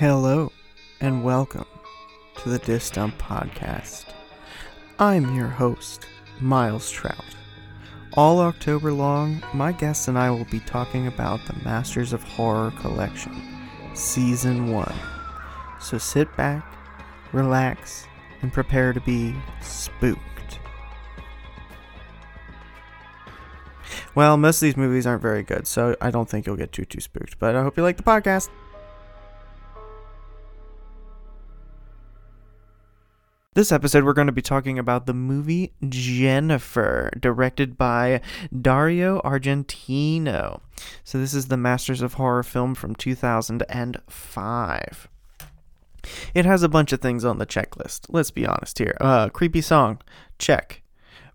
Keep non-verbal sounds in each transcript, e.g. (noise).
Hello, and welcome to the Disc Dump Podcast. I'm your host, Miles Trout. All October long, my guests and I will be talking about the Masters of Horror Collection, Season 1. So sit back, relax, and prepare to be spooked. Well, most of these movies aren't very good, so I don't think you'll get too too spooked. But I hope you like the podcast. This episode, we're going to be talking about the movie Jennifer, directed by Dario Argento. So, this is the Masters of Horror film from 2005. It has a bunch of things on the checklist. Let's be honest here. Uh, creepy song, check.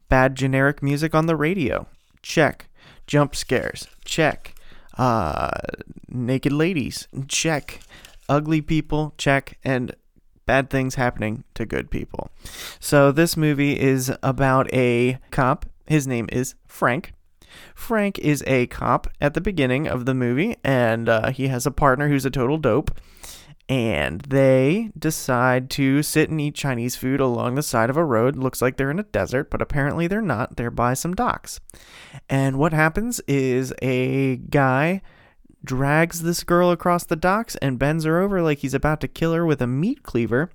Bad generic music on the radio, check. Jump scares, check. Uh, naked ladies, check. Ugly people, check. And bad things happening to good people. So this movie is about a cop. His name is Frank. Frank is a cop at the beginning of the movie, and uh, he has a partner who's a total dope. And they decide to sit and eat Chinese food along the side of a road. Looks like they're in a desert, but apparently they're not. They're by some docks. And what happens is a guy drags this girl across the docks and bends her over like he's about to kill her with a meat cleaver.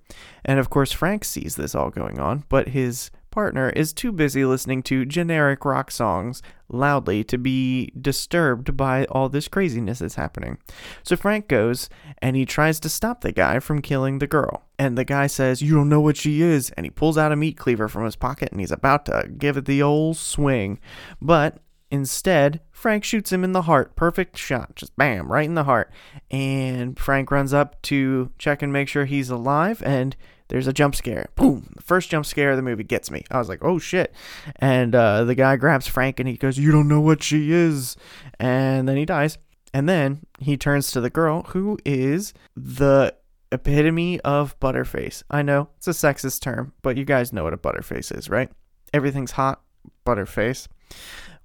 And of course, Frank sees this all going on, but his partner is too busy listening to generic rock songs loudly to be disturbed by all this craziness that's happening. So Frank goes and he tries to stop the guy from killing the girl. And the guy says, You don't know what she is. And he pulls out a meat cleaver from his pocket and he's about to give it the old swing. But Instead, Frank shoots him in the heart. Perfect shot. Just bam, right in the heart. And Frank runs up to check and make sure he's alive. And there's a jump scare. Boom. The first jump scare of the movie gets me. I was like, oh shit. And uh, the guy grabs Frank and he goes, You don't know what she is. And then he dies. And then he turns to the girl who is the epitome of butterface. I know it's a sexist term, but you guys know what a butterface is, right? Everything's hot, butterface.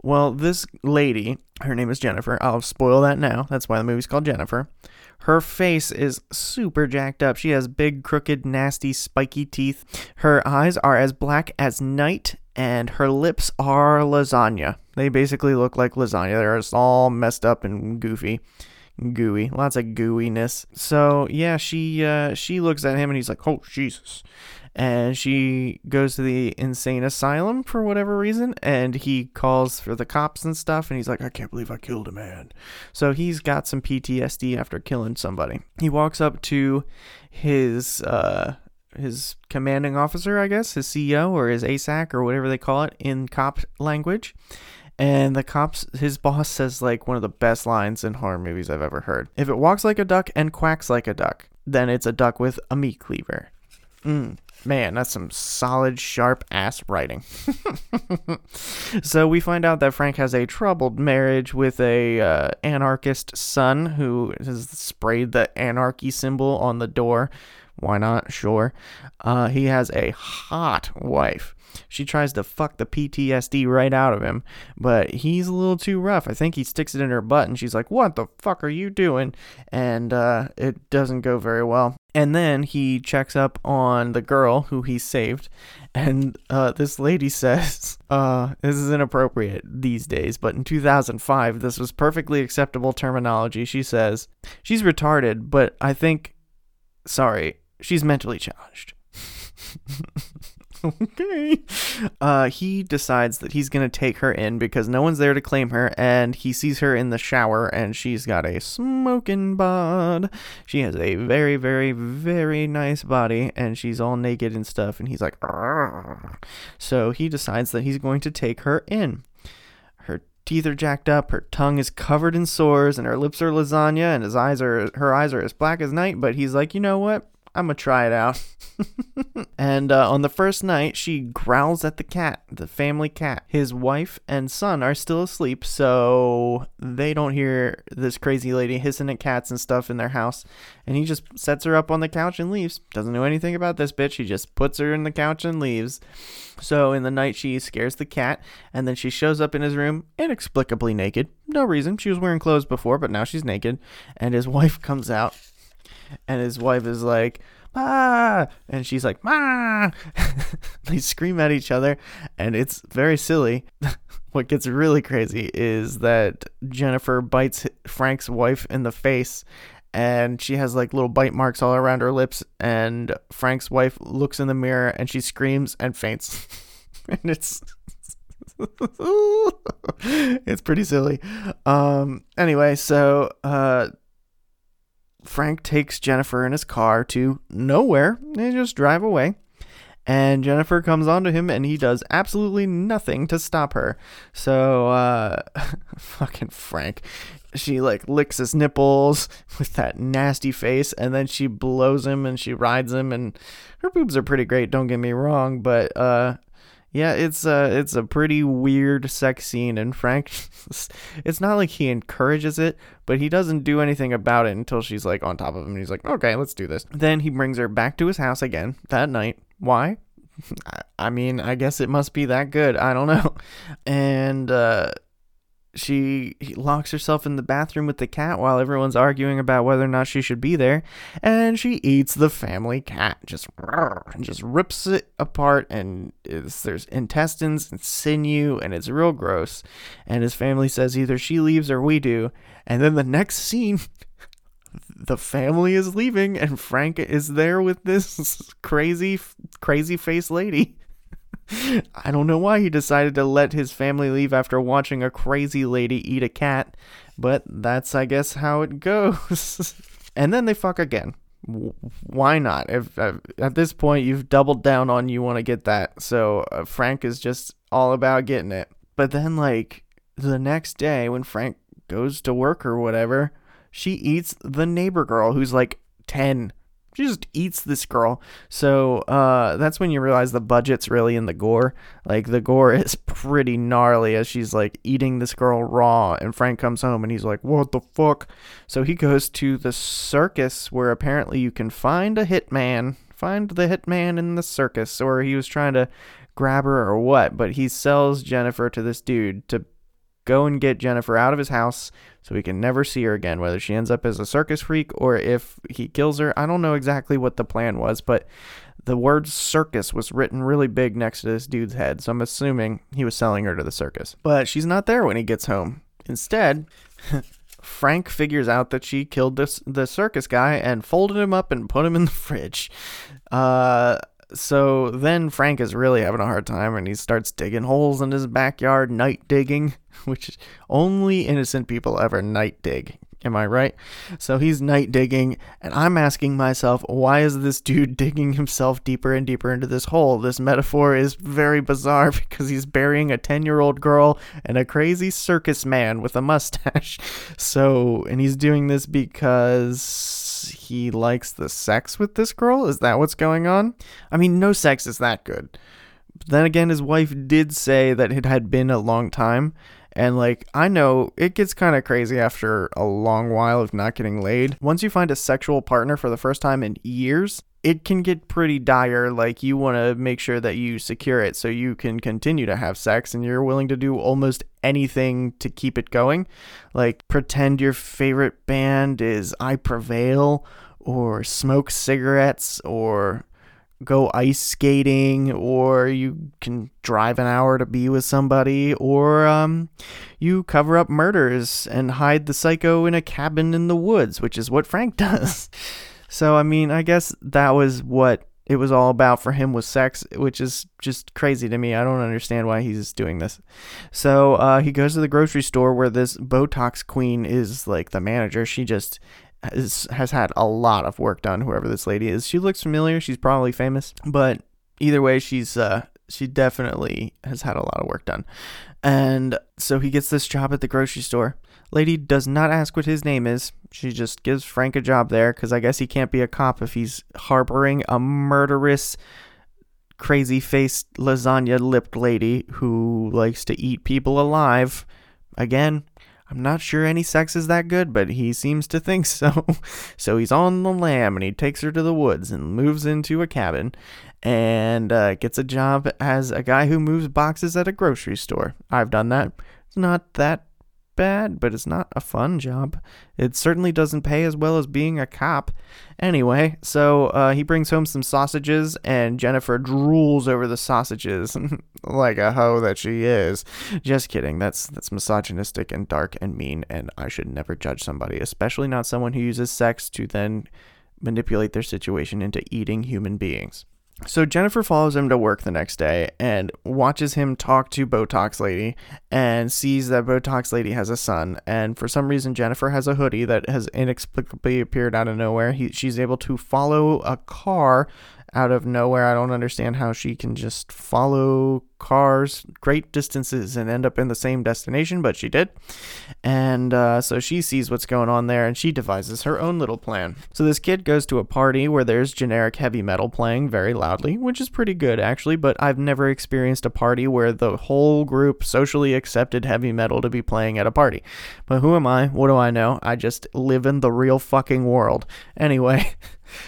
Well, this lady, her name is Jennifer. I'll spoil that now. That's why the movie's called Jennifer. Her face is super jacked up. She has big, crooked, nasty, spiky teeth. Her eyes are as black as night, and her lips are lasagna. They basically look like lasagna. They're just all messed up and goofy gooey, lots of gooiness. So yeah, she uh, she looks at him and he's like, "Oh Jesus," and she goes to the insane asylum for whatever reason and he calls for the cops and stuff and he's like i can't believe i killed a man. So he's got some ptsd after killing somebody. He walks up to his uh his commanding officer i guess his ceo or his asac or whatever they call it in cop language and the cops his boss says like one of the best lines in horror movies i've ever heard. If it walks like a duck and quacks like a duck then it's a duck with a meat cleaver. Mm. Man, that's some solid, sharp ass writing. (laughs) so we find out that Frank has a troubled marriage with a uh, anarchist son who has sprayed the anarchy symbol on the door. Why not? Sure. Uh, he has a hot wife she tries to fuck the PTSD right out of him, but he's a little too rough. I think he sticks it in her butt and she's like, What the fuck are you doing? And uh, it doesn't go very well. And then he checks up on the girl who he saved, and uh, this lady (laughs) says, uh, This is inappropriate these days, but in 2005, this was perfectly acceptable terminology. She says, She's retarded, but I think, sorry, she's mentally challenged. (laughs) okay. Uh, he decides that he's gonna take her in because no one's there to claim her, and he sees her in the shower, and she's got a smoking bod. She has a very, very, very nice body, and she's all naked and stuff. And he's like, Argh. so he decides that he's going to take her in. Her teeth are jacked up, her tongue is covered in sores, and her lips are lasagna, and his eyes are her eyes are as black as night. But he's like, you know what? I'm gonna try it out. (laughs) and uh, on the first night, she growls at the cat, the family cat. His wife and son are still asleep, so they don't hear this crazy lady hissing at cats and stuff in their house. And he just sets her up on the couch and leaves. Doesn't know anything about this bitch. He just puts her in the couch and leaves. So in the night, she scares the cat, and then she shows up in his room inexplicably naked. No reason. She was wearing clothes before, but now she's naked. And his (laughs) wife comes out And his wife is like, "Ma!" And she's like, "Ma!" (laughs) they scream at each other, and it's very silly. (laughs) what gets really crazy is that Jennifer bites Frank's wife in the face and she has like little bite marks all around her lips and Frank's wife looks in the mirror and she screams and faints. (laughs) and it's it's pretty silly. Um anyway, so uh Frank takes Jennifer in his car to nowhere. They just drive away. And Jennifer comes onto him and he does absolutely nothing to stop her. So, uh, (laughs) fucking Frank she like licks his nipples (laughs) with that nasty face and then she blows him and she rides him and her boobs are pretty great don't get me wrong but uh yeah it's uh it's a pretty weird sex scene and frank (laughs) it's not like he encourages it but he doesn't do anything about it until she's like on top of him and he's like okay let's do this then he brings her back to his house again that night why (laughs) I mean, I guess it must be that good. I don't know. (laughs) And uh she locks herself in the bathroom with the cat while everyone's arguing about whether or not she should be there and she eats the family cat. Just just rips it apart and there's intestines and sinew and it's real gross. And his family says either she leaves or we do. And then the next scene (laughs) the family is leaving and Frank is there with this (laughs) crazy crazy face lady I don't know why he decided to let his family leave after watching a crazy lady eat a cat, but that's, I guess, how it goes. (laughs) and then they fuck again. Why not? If uh, at this point you've doubled down on you want to get that, so uh, Frank is just all about getting it. But then, like the next day, when Frank goes to work or whatever, she eats the neighbor girl who's like ten she just eats this girl. So uh, that's when you realize the budget's really in the gore. Like the gore (laughs) is pretty gnarly as she's like eating this girl raw. And Frank comes home and he's like, "What the fuck?" So he goes to the circus where apparently you can find a hitman. Find the hitman in the circus, or he was trying to grab her or what. But he sells Jennifer to this dude to go and get Jennifer out of his house so he can never see her again, whether she ends up as a circus freak or if he kills her. I don't know exactly what the plan was, but the word circus was written really big next to this dude's head, so I'm assuming he was selling her to the circus. But she's not there when he gets home. Instead, (laughs) Frank figures out that she killed this the circus guy and folded him up and put him in the fridge. Uh, so then Frank is really having a hard time and he starts digging holes in his backyard, night digging, (laughs) which only innocent people ever night dig. Am I right? So he's night digging, and I'm asking myself, why is this dude (laughs) digging himself deeper and deeper into this hole? This metaphor is very bizarre (laughs) because he's burying a 10 year old girl and a crazy circus man with a mustache. (laughs) So, and he's doing this because he likes the sex with this girl? Is that what's going on? I mean, no sex is that good. But then again, his wife did say that it had been a long time. And like, I know it gets kind of crazy after a long while of not getting laid. Once you find a sexual partner for the first time in years, it can get pretty dire. Like, you want to make sure that you secure it so you can continue to have sex and you're willing to do almost anything to keep it going. Like, pretend your favorite band is I Prevail, or smoke cigarettes, or go ice skating, or you can drive an hour to be with somebody, or um, you cover up murders and hide the psycho in a cabin in the woods, which is what Frank (laughs) does. So I mean, I guess that was what it was all about for him was sex, which is just crazy to me. I don't understand why he's doing this. So uh, he goes to the grocery store where this Botox queen is like the manager. She just is, has had a lot of work done. Whoever this lady is, she looks familiar. She's probably famous, but either way, she's uh, she definitely has had a lot of work done. And so he gets this job at the grocery store. Lady does not ask what his name is. She just gives Frank a job there because I guess he can't be a cop if he's harboring a murderous, crazy faced, lasagna lipped lady who likes to eat people alive. Again, I'm not sure any sex is that good, but he seems to think so. (laughs) so he's on the lam and he takes her to the woods and moves into a cabin and uh, gets a job as a guy who moves boxes at a grocery store. I've done that. It's not that bad, but it's not a fun job. It certainly doesn't pay as well as being a cop. Anyway, so uh, he brings home some sausages, and Jennifer drools over the sausages (laughs) like a hoe that she is. Just kidding. That's that's misogynistic and dark and mean, and I should never judge somebody, especially not someone who uses sex to then manipulate their situation into eating human beings. So Jennifer follows him to work the next day and watches him talk to Botox Lady and sees that Botox Lady has a son. And for some reason, Jennifer has a hoodie that has inexplicably appeared out of nowhere. He, she's able to follow a car out of nowhere. I don't understand how she can just follow cars great distances and end up in the same destination, but she did. And uh, so she sees what's going on there and she devises her own little plan. So this kid goes to a party where there's generic heavy metal playing very loudly, which is pretty good actually, but I've never experienced a party where the whole group socially accepted heavy metal to be playing at a party. But who am I? What do I know? I just live in the real fucking world. Anyway. (laughs)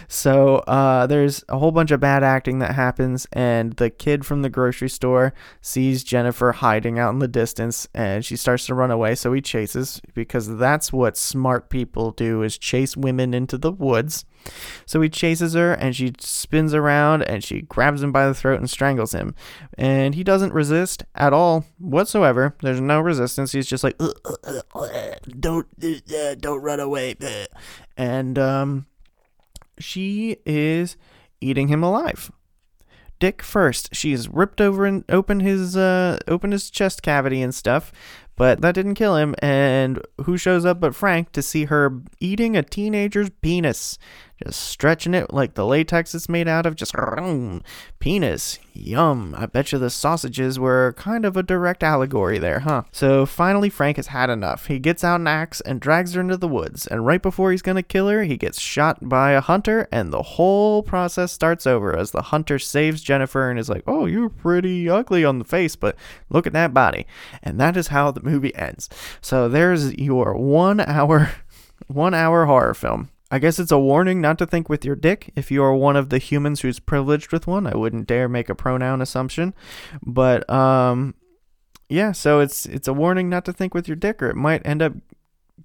So uh, there's a whole bunch of bad acting that happens, and the kid from the grocery store sees Jennifer hiding out in the distance, and she starts to run away. So he chases because that's what smart people do: is chase women into the woods. So he chases her, and she spins around, and she grabs him by the throat and strangles him. And he doesn't resist at all whatsoever. There's no resistance. He's just like, "Don't, uh, don't run away," and um she is eating him alive. Dick first. She's ripped over and open his uh open his chest cavity and stuff, but that didn't kill him. And who shows up but Frank to see her eating a teenager's penis? Just stretching it like the latex it's made out of. Just (laughs) penis. Yum. I bet you the sausages were kind of a direct allegory there, huh? So finally, Frank has had enough. He gets out an axe and drags her into the woods. And right before he's gonna kill her, he gets shot by a hunter, and the whole process starts over as the hunter saves Jennifer and is like, Oh, you're pretty ugly on the face, but look at that body. And that is how the movie ends. So there's your one hour. (laughs) One hour horror film. I guess it's a warning not to think with your dick. If you are one of the humans who's privileged with one, I wouldn't dare make a pronoun assumption. But um yeah, so it's it's a warning not to think with your dick or it might end up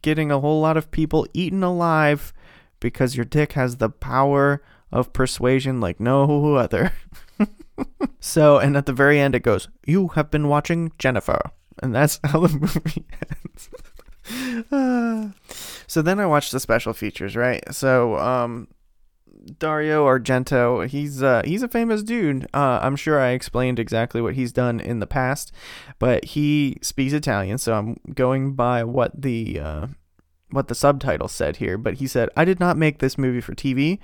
getting a whole lot of people eaten alive because your dick has the power of persuasion like no (laughs) other. (laughs) so, and at the very end it goes, "You have been watching Jennifer." And that's (laughs) how the movie ends. So then I watched the special features, right? So um, Dario Argento, he's uh, he's a famous dude. Uh, I'm sure I explained exactly what he's done in the past, but he speaks Italian, so I'm going by what the uh, what the subtitle said here. But he said, "I did not make this movie for TV."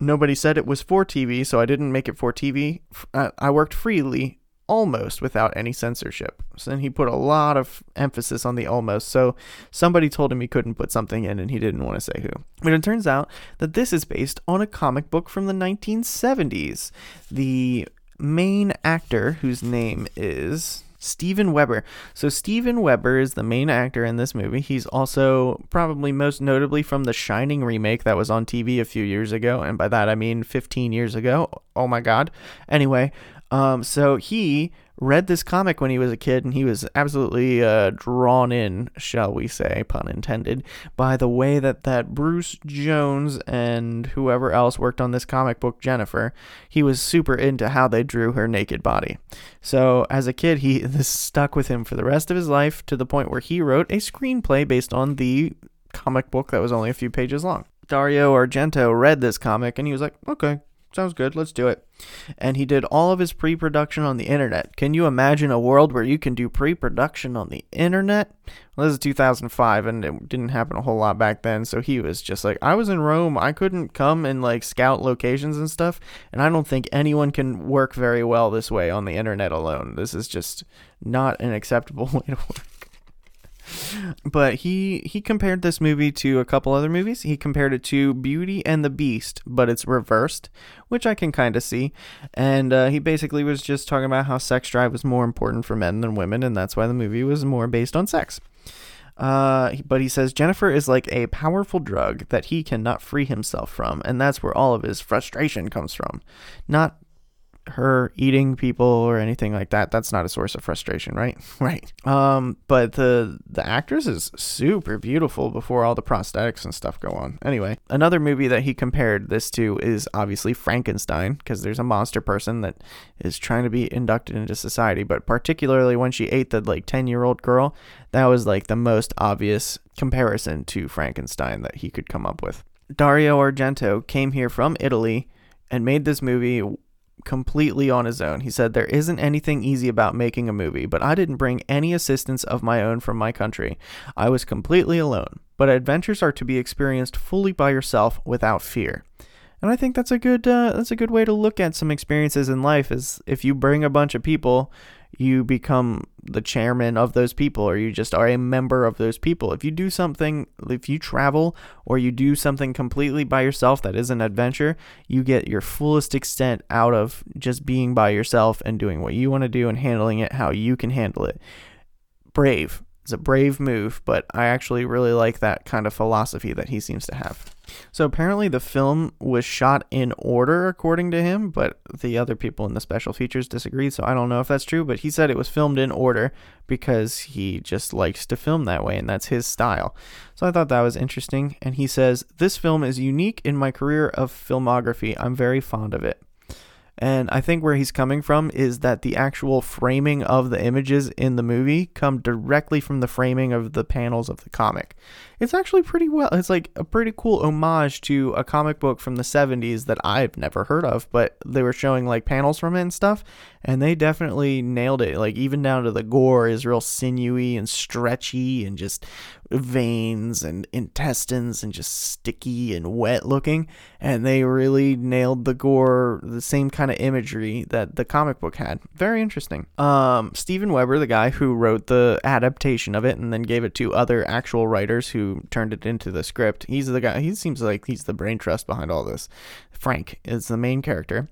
Nobody said it was for TV, so I didn't make it for TV. I worked freely almost without any censorship. So he put a lot of emphasis on the almost. So somebody told him he couldn't put something in and he didn't want to say who. But it turns out that this is based on a comic book from the 1970s. The main actor, whose name is Steven Weber. So Steven Weber is the main actor in this movie. He's also probably most notably from the Shining remake that was on TV a few years ago, and by that I mean 15 years ago. Oh my god. Anyway, um, so he read this comic when he was a kid, and he was absolutely uh, drawn in, shall we say, pun intended, by the way that that Bruce Jones and whoever else worked on this comic book, Jennifer, he was super into how they drew her naked body. So as a kid, he (laughs) this stuck with him for the rest of his life to the point where he wrote a screenplay based on the comic book that was only a few pages long. Dario Argento read this comic and he was like, okay, sounds good. Let's do it. And he did all of his pre production on the internet. Can you imagine a world where you can do pre production on the internet? Well, this is 2005, and it didn't happen a whole lot back then. So he was just like, I was in Rome. I couldn't come and like scout locations and stuff. And I don't think anyone can work very well this way on the internet alone. This is just not an acceptable (laughs) way to work but he he compared this movie to a couple other movies. He compared it to Beauty and the Beast, but it's reversed, which I can kind of see. And uh, he basically was just talking about how sex drive was more important for men than women, and that's why the movie was more based on sex. Uh, but he says Jennifer is like a powerful drug that he cannot free himself from, and that's where all of his frustration comes from. Not her eating people or anything like that. That's not a source of frustration, right? (laughs) Right. Um, but the the actress is super beautiful before all the prosthetics and stuff go on. Anyway, another movie that he compared this to is obviously Frankenstein because there's a monster person that is trying to be inducted into society, but particularly when she ate the like 10-year-old girl, that was like the most obvious comparison to Frankenstein that he could come up with. Dario Argento came here from Italy and made this movie completely on his own. He said, There isn't anything easy about making a movie, but I didn't bring any assistance of my own from my country. I was completely alone. But adventures are to be experienced fully by yourself without fear. And I think that's a good uh, that's a good way to look at some experiences in life is if you bring a bunch of people you become the chairman of those people or you just are a member of those people. If you do something, if you travel or you do something completely by yourself that is an adventure, you get your fullest extent out of just being by yourself and doing what you want to do and handling it how you can handle it. Brave. It's a brave move, but I actually really like that kind of philosophy that he seems to have. So apparently the film was shot in order according to him, but the other people in the special features disagreed, so I don't know if that's true, but he said it was filmed in order because he just likes to film that way and that's his style. So I thought that was interesting and he says, "This film is unique in my career of filmography. I'm very fond of it." And I think where he's coming from is that the actual framing of the images in the movie come directly from the framing of the panels of the comic. It's actually pretty well, it's like a pretty cool homage to a comic book from the 70s that I've never heard of, but they were showing like panels from it and stuff, and they definitely nailed it. Like, even down to the gore is real sinewy and stretchy and just veins and intestines and just sticky and wet looking and they really nailed the gore the same kind of imagery that the comic book had very interesting um steven weber the guy who wrote the adaptation of it and then gave it to other actual writers who turned it into the script he's the guy he seems like he's the brain trust behind all this frank is the main character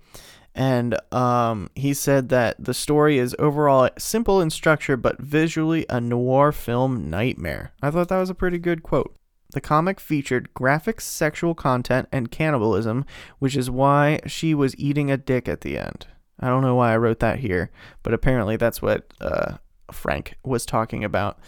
and um, he said that the story is overall simple in structure but visually a noir film nightmare. I thought that was a pretty good quote. The comic featured graphic sexual content and cannibalism, which is why she was eating a dick at the end. I don't know why I wrote that here, but apparently that's what uh, Frank was talking about.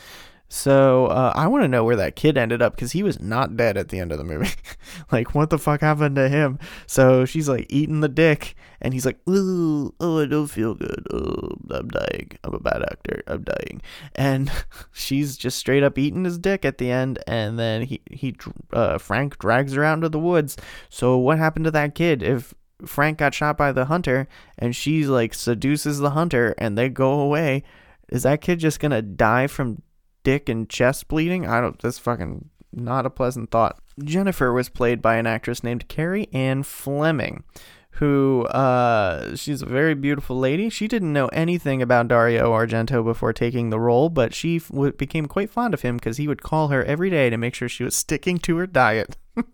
So uh, I want to know where that kid ended up because he was not dead at the end of the movie. (laughs) like, what the fuck happened to him? So she's like eating the dick, and he's like, "Ooh, oh, I don't feel good. Oh, I'm dying. I'm a bad actor. I'm dying." And (laughs) she's just straight up eating his dick at the end, and then he he uh, Frank drags her out into the woods. So what happened to that kid? If Frank got shot by the hunter, and she like seduces the hunter, and they go away. Is that kid just gonna die from dick and chest bleeding. I don't. That's fucking not a pleasant thought. Jennifer was played by an actress named Carrie Ann Fleming, who uh, she's a very beautiful lady. She didn't know anything about Dario Argento before taking the role, but she f- became quite fond of him because he would call her every day to make sure she was sticking to her diet. (laughs)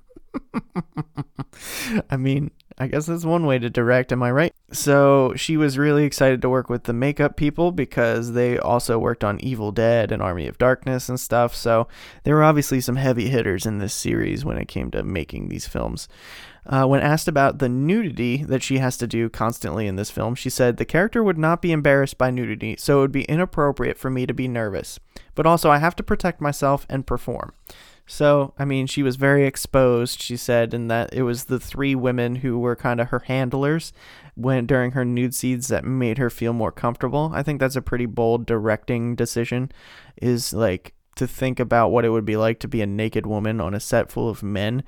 I mean, I guess that's one way to direct, am I right? So she was really excited to work with the makeup people because they also worked on Evil Dead and Army of Darkness and stuff. So there were obviously some heavy hitters in this series when it came to making these films. Uh, when asked about the nudity that she has to do constantly in this film, she said, The character would not be embarrassed by nudity, so it would be inappropriate for me to be nervous. But also, I have to protect myself and perform. So, I mean, she was very exposed, she said, and that it was the three women who were kind of her handlers when during her nude scenes that made her feel more comfortable. I think that's a pretty bold directing decision is like to think about what it would be like to be a naked woman on a set full of men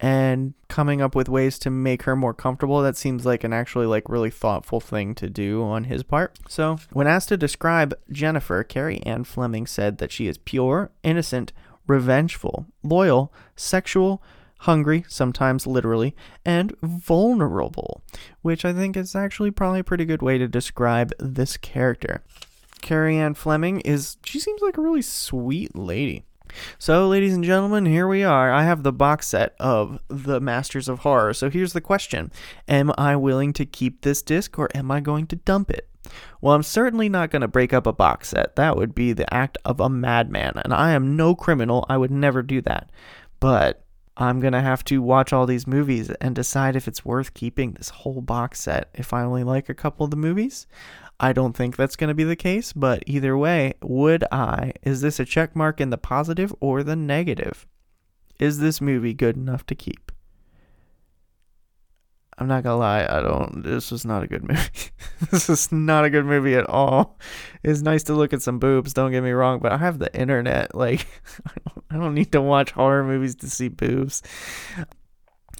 and coming up with ways to make her more comfortable that seems like an actually like really thoughtful thing to do on his part so when asked to describe jennifer carrie ann fleming said that she is pure innocent revengeful, loyal, sexual, hungry, sometimes literally, and vulnerable, which I think is actually probably a pretty good way to describe this character. Carrie Ann Fleming is, she seems like a really sweet lady. So, ladies and gentlemen, here we are. I have the box set of The Masters of Horror. So, here's the question Am I willing to keep this disc or am I going to dump it? Well, I'm certainly not going to break up a box set. That would be the act of a madman, and I am no criminal. I would never do that. But I'm going to have to watch all these movies and decide if it's worth keeping this whole box set if I only like a couple of the movies. I don't think that's going to be the case, but either way, would I? Is this a check mark in the positive or the negative? Is this movie good enough to keep? I'm not gonna lie, I don't. This was not a good movie. (laughs) this is not a good movie at all. It's nice to look at some boobs, don't get me wrong, but I have the internet. (laughs) Like, I don't, I don't need to watch horror movies to see boobs.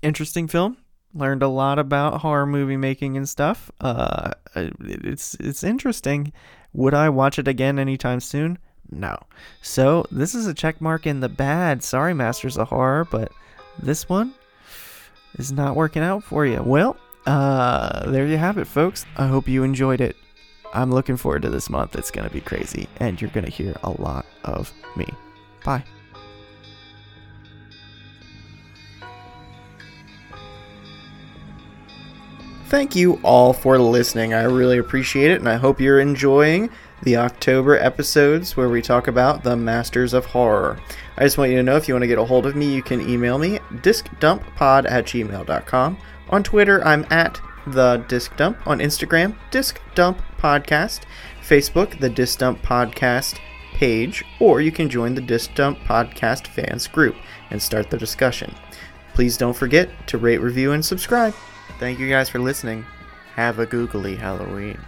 Interesting film. Learned a lot about horror movie making and stuff. Uh, it's it's interesting. Would I watch it again anytime soon? No. So this is a check mark in the bad. Sorry, Masters of Horror, but this one is not working out for you. Well, uh, there you have it, folks. I hope you enjoyed it. I'm looking forward to this month. It's to be crazy, and you're to hear a lot of me. Bye. Thank you all for listening. I really appreciate it, and I hope you're enjoying the October episodes where we talk about the Masters of Horror. I just want you to know if you want to get a hold of me, you can email me discdumppod at gmail.com. On Twitter, I'm at the Disc Dump. On Instagram, Disc Dump Podcast. Facebook, the Disc Dump Podcast page, or you can join the Disc Dump Podcast fans group and start the discussion. Please don't forget to rate, review, and subscribe. Thank you guys for listening. Have a googly Halloween.